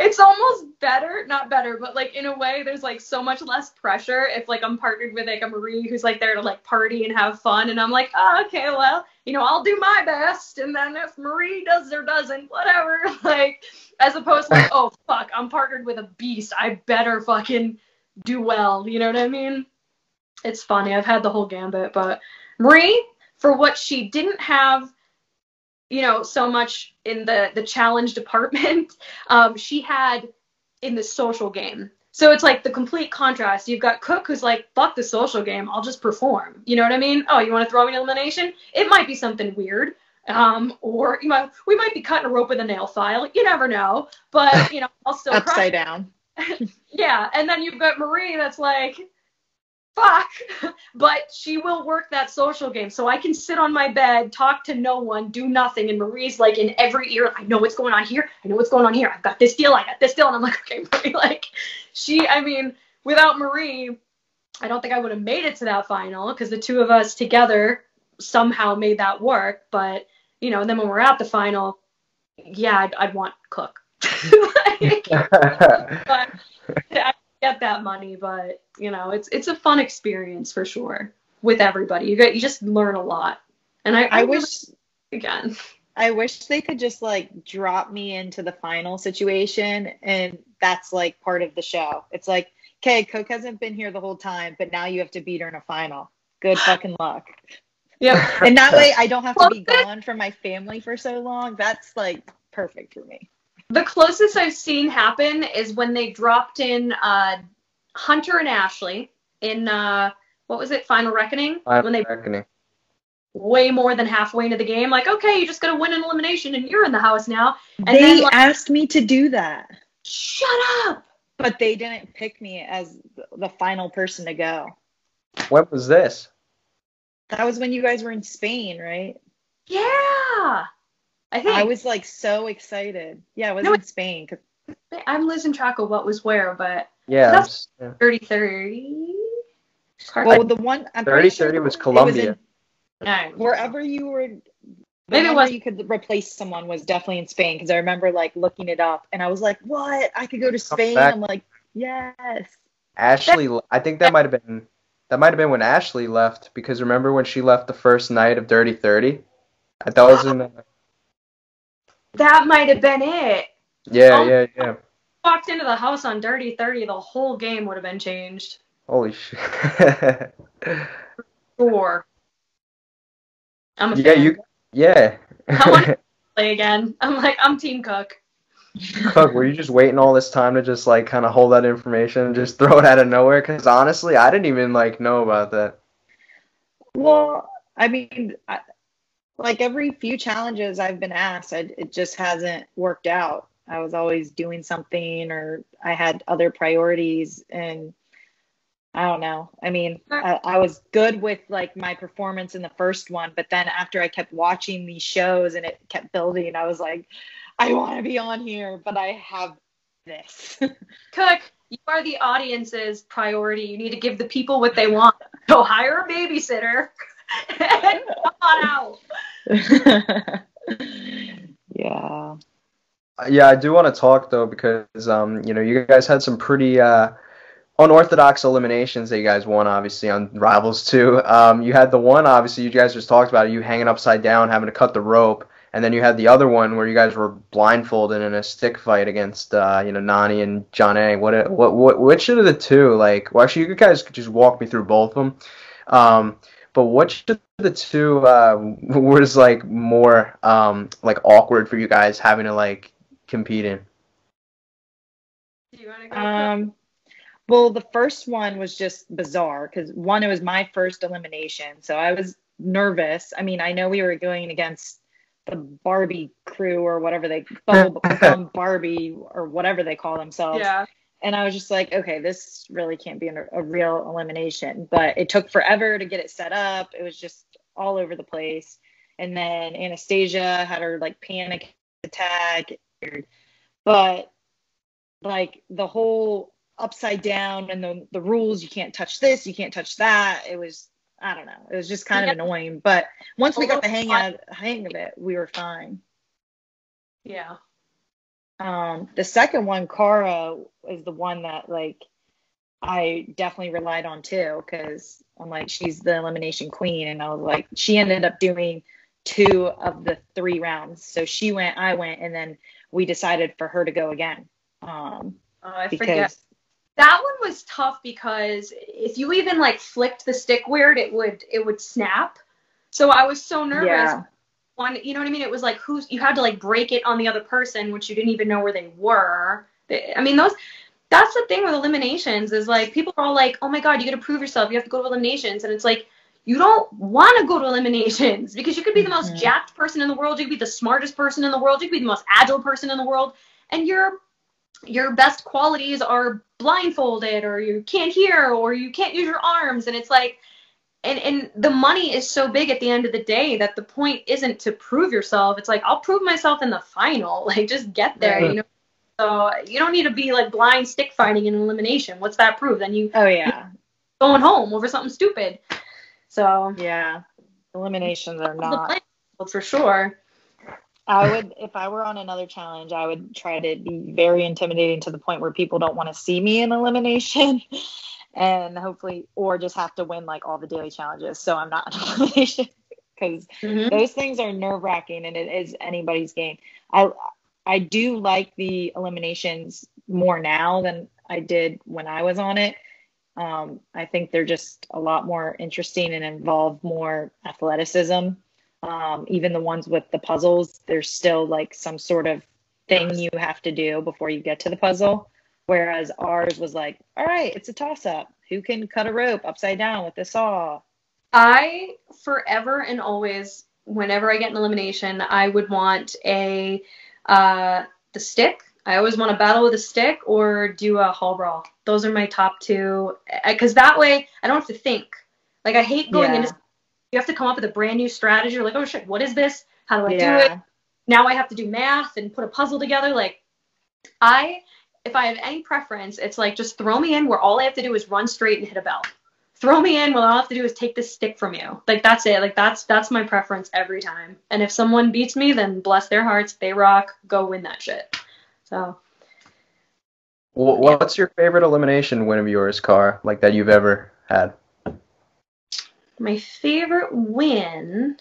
it's almost better, not better, but like in a way, there's like so much less pressure if like I'm partnered with like a Marie who's like there to like party and have fun, and I'm like, oh, okay, well, you know, I'll do my best, and then if Marie does or doesn't, whatever. Like, as opposed to like, oh fuck, I'm partnered with a beast, I better fucking do well. You know what I mean? It's funny. I've had the whole gambit, but Marie, for what she didn't have you know so much in the the challenge department um, she had in the social game. So it's like the complete contrast. You've got cook who's like fuck the social game i'll just perform. You know what i mean? Oh you want to throw me an elimination? It might be something weird um, or you might we might be cutting a rope with a nail file. You never know. But you know i'll still upside down. Yeah and then you've got marie that's like fuck, but she will work that social game. So I can sit on my bed, talk to no one, do nothing. And Marie's like in every ear, I know what's going on here. I know what's going on here. I've got this deal. I got this deal. And I'm like, okay, Marie, like she, I mean, without Marie, I don't think I would have made it to that final because the two of us together somehow made that work. But, you know, and then when we're at the final, yeah, I'd, I'd want Cook. like, but I get that money, but you know, it's it's a fun experience for sure with everybody. You get you just learn a lot. And I, I, I wish again. I wish they could just like drop me into the final situation and that's like part of the show. It's like, okay, Cook hasn't been here the whole time, but now you have to beat her in a final. Good fucking luck. Yep. and that way I don't have to be gone from my family for so long. That's like perfect for me. The closest I've seen happen is when they dropped in uh, Hunter and Ashley in uh, what was it, Final Reckoning? Final when they Reckoning. way more than halfway into the game, like, okay, you just gotta win an elimination and you're in the house now. And they then like, asked me to do that, shut up. but they didn't pick me as the final person to go. What was this? That was when you guys were in Spain, right? Yeah. I think I was like so excited. Yeah, I was No, in Spain. 'cause- I'm losing track of what was where, but Yeah. That's- yeah. 30 30. Well, the one I'm 30 sure 30 was Colombia. No. wherever you were. Maybe it where was- you could replace someone was definitely in Spain because I remember like looking it up and I was like, "What? I could go to Spain?" I'm like, "Yes." Ashley, I think that might have been that might have been when Ashley left because remember when she left the first night of Dirty Thirty? I thought it was in. Uh, That might have been it. Yeah, Oh. yeah, yeah. Walked into the house on Dirty 30, the whole game would have been changed. Holy shit. Sure. I'm a yeah, fan. you. Yeah. I wanna- play again. I'm like, I'm Team Cook. Cook, were you just waiting all this time to just like kind of hold that information and just throw it out of nowhere? Because honestly, I didn't even like know about that. Well, I mean, I, like every few challenges I've been asked, I, it just hasn't worked out. I was always doing something, or I had other priorities, and I don't know. I mean, I, I was good with like my performance in the first one, but then after I kept watching these shows and it kept building, I was like, I want to be on here, but I have this. Cook, you are the audience's priority. You need to give the people what they want. So hire a babysitter and come on out. yeah. Yeah, I do want to talk though because um, you know, you guys had some pretty uh unorthodox eliminations that you guys won obviously on Rivals too. Um, you had the one obviously you guys just talked about it, you hanging upside down, having to cut the rope, and then you had the other one where you guys were blindfolded in a stick fight against uh, you know, Nany and John A. What what what which of the two like well actually you guys could just walk me through both of them. Um, but which of the two uh, was like more um, like awkward for you guys having to like compete in? Do you want to go? Um, well, the first one was just bizarre because one, it was my first elimination, so I was nervous. I mean, I know we were going against the Barbie crew or whatever they Bum, Bum Barbie or whatever they call themselves, yeah. And I was just like, okay, this really can't be a, real elimination. But it took forever to get it set up. It was just all over the place. And then Anastasia had her like panic attack, but like the whole upside down and the the rules you can't touch this you can't touch that it was i don't know it was just kind of annoying but once we got the hang out hang of it we were fine Yeah. Um, the second one, Cara, is the one that like I definitely relied on too because I'm like she's the elimination queen, and I was like she ended up doing two of the three rounds. So she went, I went, and then we decided for her to go again. Um, oh, I because, forget. That one was tough because if you even like flicked the stick weird, it would it would snap. So I was so nervous. Yeah. One, you know what I mean? It was like who's you had to like break it on the other person, which you didn't even know where they were. I mean, those that's the thing with eliminations is like people are all like, oh my god, you got to prove yourself. You have to go to eliminations, and it's like you don't want to go to eliminations because you could be the most mm-hmm. jacked person in the world, you could be the smartest person in the world, you could be the most agile person in the world, and your your best qualities are blindfolded or you can't hear or you can't use your arms and it's like and and the money is so big at the end of the day that the point isn't to prove yourself. It's like i'll prove myself in the final. Like just get there you know? So you don't need to be like blind stick fighting in elimination. What's that prove then you oh yeah. going home over something stupid. So yeah. Eliminations are not for sure. I would, if I were on another challenge, I would try to be very intimidating to the point where people don't want to see me in elimination, and hopefully, or just have to win like all the daily challenges, so I'm not because mm-hmm. those things are nerve wracking, and it is anybody's game. I I do like the eliminations more now than I did when I was on it. Um, I think they're just a lot more interesting and involve more athleticism um, even the ones with the puzzles, there's still like some sort of thing you have to do before you get to the puzzle. Whereas ours was like, all right, it's a toss up. Who can cut a rope upside down with a saw? I forever and always, whenever I get an elimination, I would want a uh, the stick. I always want to battle with a stick or do a hall brawl. Those are my top two, because that way I don't have to think. Like I hate going yeah. into you have to come up with a brand new strategy. You're like, oh shit, what is this? How do I yeah. do it? Now I have to do math and put a puzzle together. Like, I, if I have any preference, it's like just throw me in where all I have to do is run straight and hit a bell. Throw me in where all I have to do is take this stick from you. Like that's it. Like that's that's my preference every time. And if someone beats me, then bless their hearts, they rock. Go win that shit. So. What's your favorite elimination win of yours, Car? Like that you've ever had? my favorite win.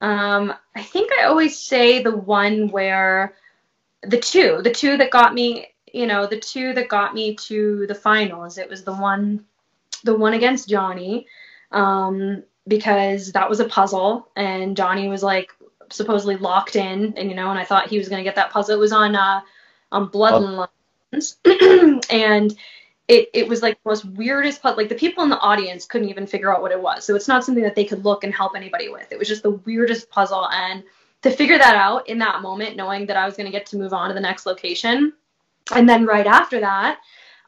Um, I think I always say the one where the two, the two that got me, you know, the two that got me to the finals. It was the one, the one against Johnny, um, because that was a puzzle, and Johnny was like supposedly locked in, and you know, and I thought he was gonna get that puzzle. It was on uh, on Bloodlines, oh. and it, it was like the most weirdest puzzle. Like the people in the audience couldn't even figure out what it was. So it's not something that they could look and help anybody with. It was just the weirdest puzzle. And to figure that out in that moment, knowing that I was going to get to move on to the next location. And then right after that,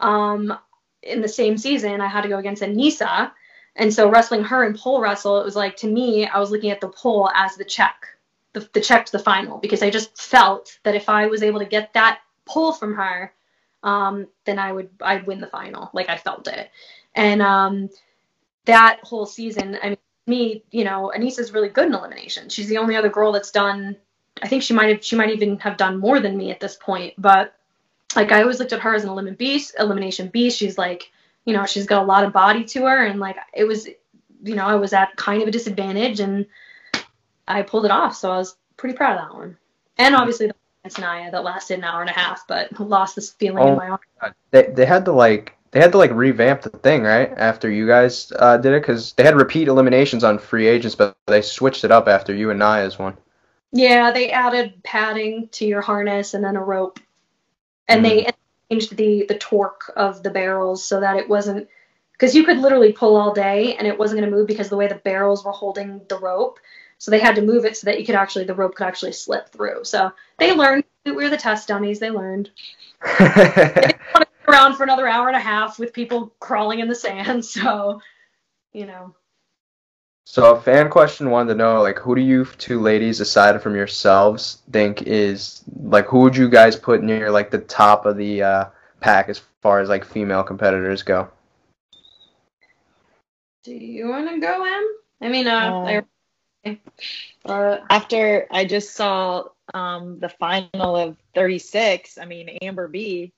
um, in the same season, I had to go against Aneesa. And so wrestling her in pole wrestle, it was like to me, I was looking at the pole as the check, the, the check to the final, because I just felt that if I was able to get that pull from her, um, then I would I'd win the final. Like I felt it, and um, that whole season, I mean, me, you know, Aneesa's really good in elimination. She's the only other girl that's done. I think she might have she might even have done more than me at this point, but like I always looked at her as an elimination beast. Elimination beast. She's like, you know, she's got a lot of body to her, and like it was, you know, I was at kind of a disadvantage, and I pulled it off. So I was pretty proud of that one. And obviously the Nia that lasted an hour and a half, but lost this feeling oh, in my arm. They they had to like they had to like revamp the thing right after you guys uh, did it because they had repeat eliminations on free agents, but they switched it up after you and Nia's one. Yeah, they added padding to your harness and then a rope, and mm. they changed the the torque of the barrels so that it wasn't because you could literally pull all day and it wasn't going to move because the way the barrels were holding the rope. So they had to move it so that you could actually the rope could actually slip through. So they learned. We were the test dummies. They learned. they around for another hour and a half with people crawling in the sand. So, you know. So a fan question wanted to know like who do you two ladies aside from yourselves think is like who would you guys put near like the top of the uh, pack as far as like female competitors go? Do you want to go, Em? I mean, uh, uh Uh, After I just saw um, the final of 36, I mean Amber B.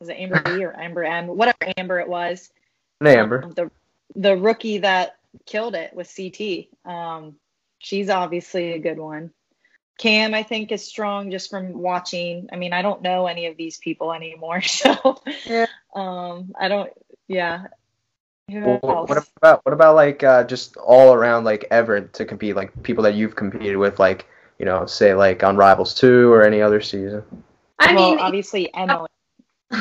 Was it Amber B or Amber M? Whatever Amber it was. Amber. Um, the the rookie that killed it was CT. Um, she's obviously a good one. Kam, I think, is strong just from watching. I mean, I don't know any of these people anymore, so Yeah. um, I don't. Yeah. Well, what about what about like uh, just all around like ever to compete like people that you've competed with like you know say like on Rivals two or any other season. I well, mean, obviously Emily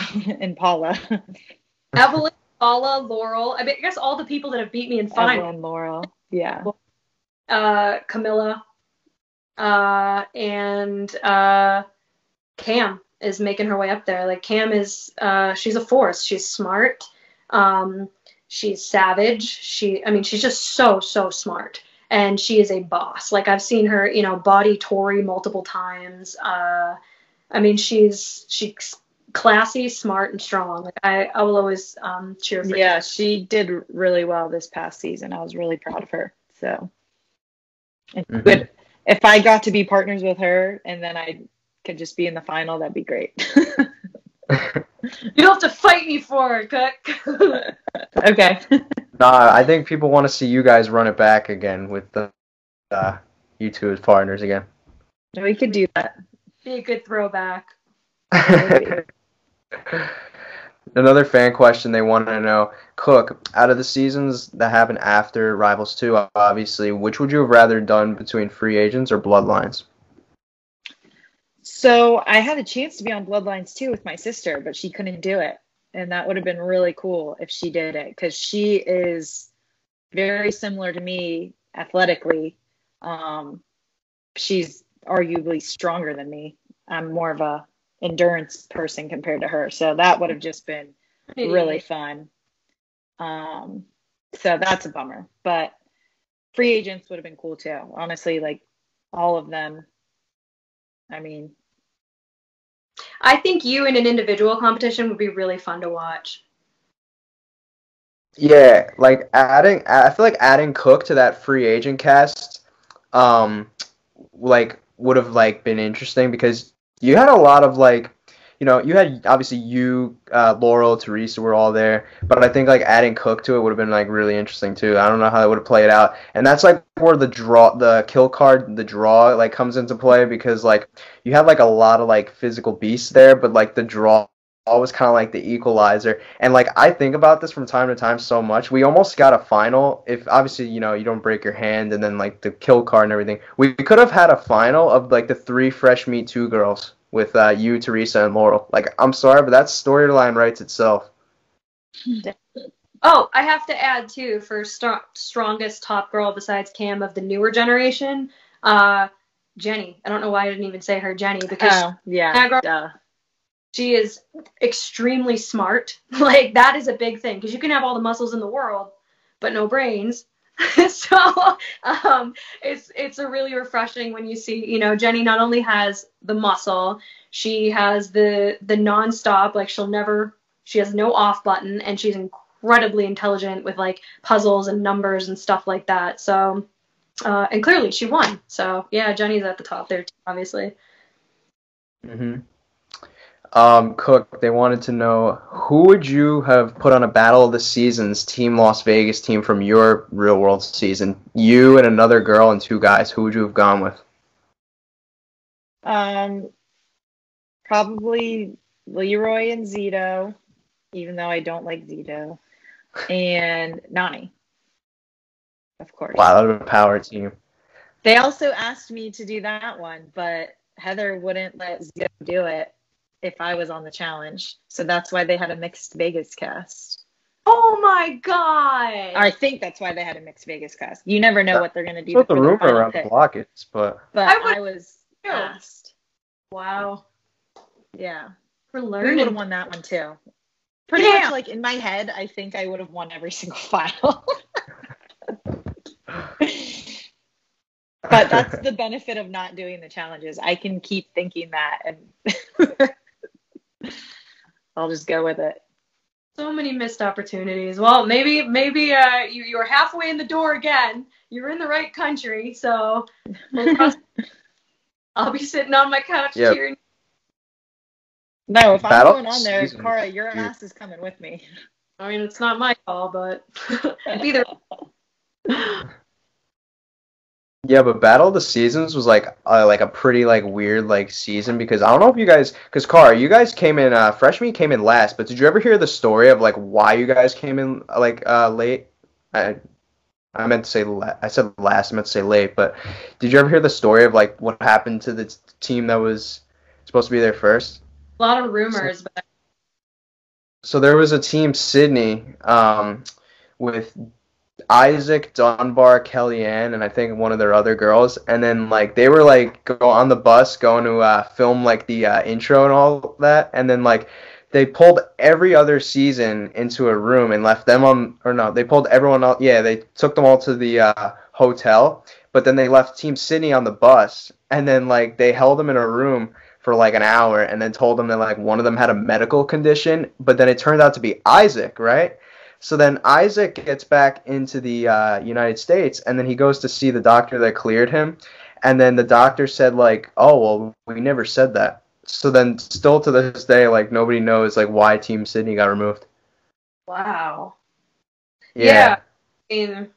and Paula, Evelyn, Paula, Laurel. I, mean, I guess all the people that have beat me in final. Evelyn, Laurel. Yeah. uh, Camila, uh, and uh, Kam is making her way up there. Like Kam is, uh, she's a force. She's smart. Um, she's savage. She, I mean, she's just so so smart, and she is a boss. Like I've seen her, you know, body Tori multiple times. Uh, I mean, she's she's classy, smart, and strong. Like I, I will always um, cheer for. Her. Yeah, she did really well this past season. I was really proud of her. So, if, Mhm. but if I got to be partners with her and then I could just be in the final, that'd be great. You don't have to fight me for it, Cook. okay. Nah, I think people want to see you guys run it back again with the uh, you two as partners again. we could do that. Be a good throwback. Another fan question they want to know: Cook, out of the seasons that happened after Rivals Two, obviously, which would you have rather done between Free Agents or Bloodlines? So I had a chance to be on Bloodlines too with my sister, but she couldn't do it. And that would have been really cool if she did it because she is very similar to me athletically. Um, she's arguably stronger than me. I'm more of a endurance person compared to her. So that would have just been really fun. Um, so that's a bummer. But free agents would have been cool too. Honestly, like all of them. I mean, I think you in an individual competition would be really fun to watch. Yeah, like adding, I feel like adding Cook to that free agent cast, um, like would have like been interesting because you had a lot of like, you know, you had obviously you, uh, Laurel, Teresa were all there, but I think like adding Cook to it would have been like really interesting too. I don't know how that would have played out, and that's like where the draw, the kill card, the draw like comes into play because like you had like a lot of like physical beasts there, but like the draw was kind of like the equalizer. And like I think about this from time to time so much. We almost got a final. If obviously you know you don't break your hand and then like the kill card and everything, we could have had a final of like the three fresh meat two girls with uh, you, Teresa, and Laurel. Like I'm sorry, but that storyline writes itself. Oh, I have to add too for st- strongest top girl besides Kam of the newer generation, uh, Jenny. I don't know why I didn't even say her Jenny because oh yeah, Niagara- duh. She is extremely smart. Like that is a big thing because you can have all the muscles in the world, but no brains. so um, it's it's a really refreshing when you see you know Jenny not only has the muscle, she has the the nonstop like she'll never she has no off button and she's incredibly intelligent with like puzzles and numbers and stuff like that. So uh, and clearly she won. So yeah, Jenny's at the top there too, obviously. hmm Um, Cook, they wanted to know who would you have put on a battle of the seasons team Las Vegas team from your real world season? You and another girl and two guys. Who would you have gone with? Um, probably Leroy and Zito, even though I don't like Zito, and Nany, of course. Wow, that would have a power team. They also asked me to do that one, but Heather wouldn't let Zito do it if I was on the challenge. So that's why they had a mixed Vegas cast. Oh my god! I think that's why they had a mixed Vegas cast. You never know what they're going to do. That's what the rumor final around the block is, but But I would I was too. asked. Wow, Yeah. For learning, We would have won that one too. Pretty Yeah. much like in my head, I think I would have won every single final. but that's the benefit of not doing the challenges. I can keep thinking that and I'll just go with it. So many missed opportunities. Well, maybe maybe uh, you you're halfway in the door again. you're in the right country. So I'll be sitting on my couch Yep. cheering. No, if I'm going on there, season. Cara, your Dude. ass is coming with me. I mean, it's not my call, but it'd be the Yeah, but Battle of the Seasons was like uh, like a pretty like weird like season because I don't know if you guys because Car you guys came in uh freshman came in last but did you ever hear the story of like why you guys came in like uh late? I I meant to say la- I said last I meant to say late but did you ever hear the story of like what happened to the t- team that was supposed to be there first? A lot of rumors, but so there was a team Sydney um with Isaac Dunbar, Kellyanne, and I think one of their other girls, and then like they were like go on the bus going to uh, film like the uh, intro and all that, and then like they pulled every other season into a room and left them on, or no, they pulled everyone out. Yeah, they took them all to the uh, hotel, but then they left Team Sydney on the bus, and then like they held them in a room for like an hour, and then told them that like one of them had a medical condition, but then it turned out to be Isaac, right? So then Isaac gets back into the uh, United States, and then he goes to see the doctor that cleared him, and then the doctor said like, "Oh well, we never said that." So then, still to this day, like nobody knows like why Team Sydney got removed. wow. Yeah. I mean,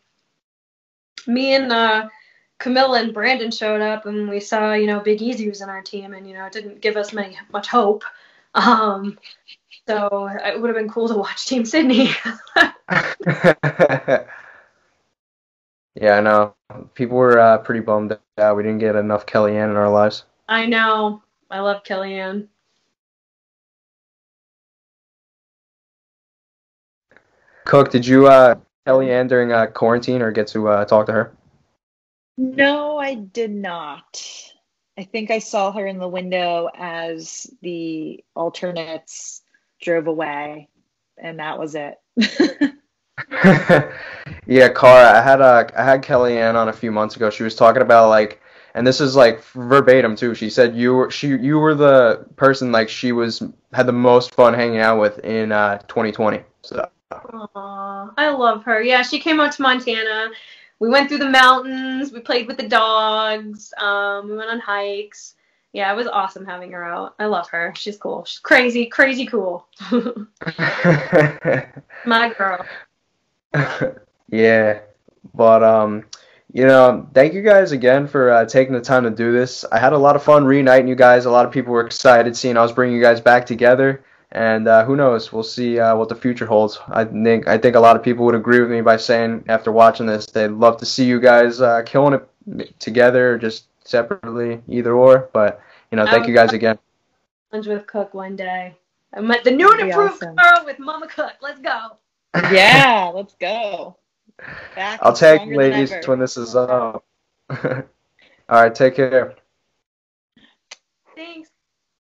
me and uh, Camila and Brandon showed up, and we saw, you know, Big Easy was in our team, and you know, it didn't give us many much hope. Um, so it would have been cool to watch Team Sydney. yeah, I know. People were uh, pretty bummed out. We didn't get enough Kellyanne in our lives. I know. I love Kellyanne. Cook, did you uh, Kellyanne during uh, quarantine or get to uh, talk to her? No, I did not. I think I saw her in the window as the alternates drove away, and that was it. yeah, Cara, I had a I I had Kellyanne on a few months ago. She was talking about like, and this is like verbatim too. She said you were she you were the person like she was had the most fun hanging out with in uh 2020. So Aw, I love her. Yeah, she came out to Montana. We went through the mountains. We played with the dogs. Um, we went on hikes. Yeah, it was awesome having her out. I love her. She's cool. She's crazy, crazy cool. My girl. yeah, but um, you know, thank you guys again for uh, taking the time to do this. I had a lot of fun reuniting you guys. A lot of people were excited seeing I was bringing you guys back together. And uh, who knows? We'll see uh, what the future holds. I think I think a lot of people would agree with me by saying after watching this, they'd love to see you guys uh, killing it together, just separately, either or. But you know, thank you guys again. Lunch with Cook one day. I met the new and improved awesome. Carl with Mama Cook. Let's go. yeah, let's go. Back I'll and tag stronger ladies when this is up. All right, take care.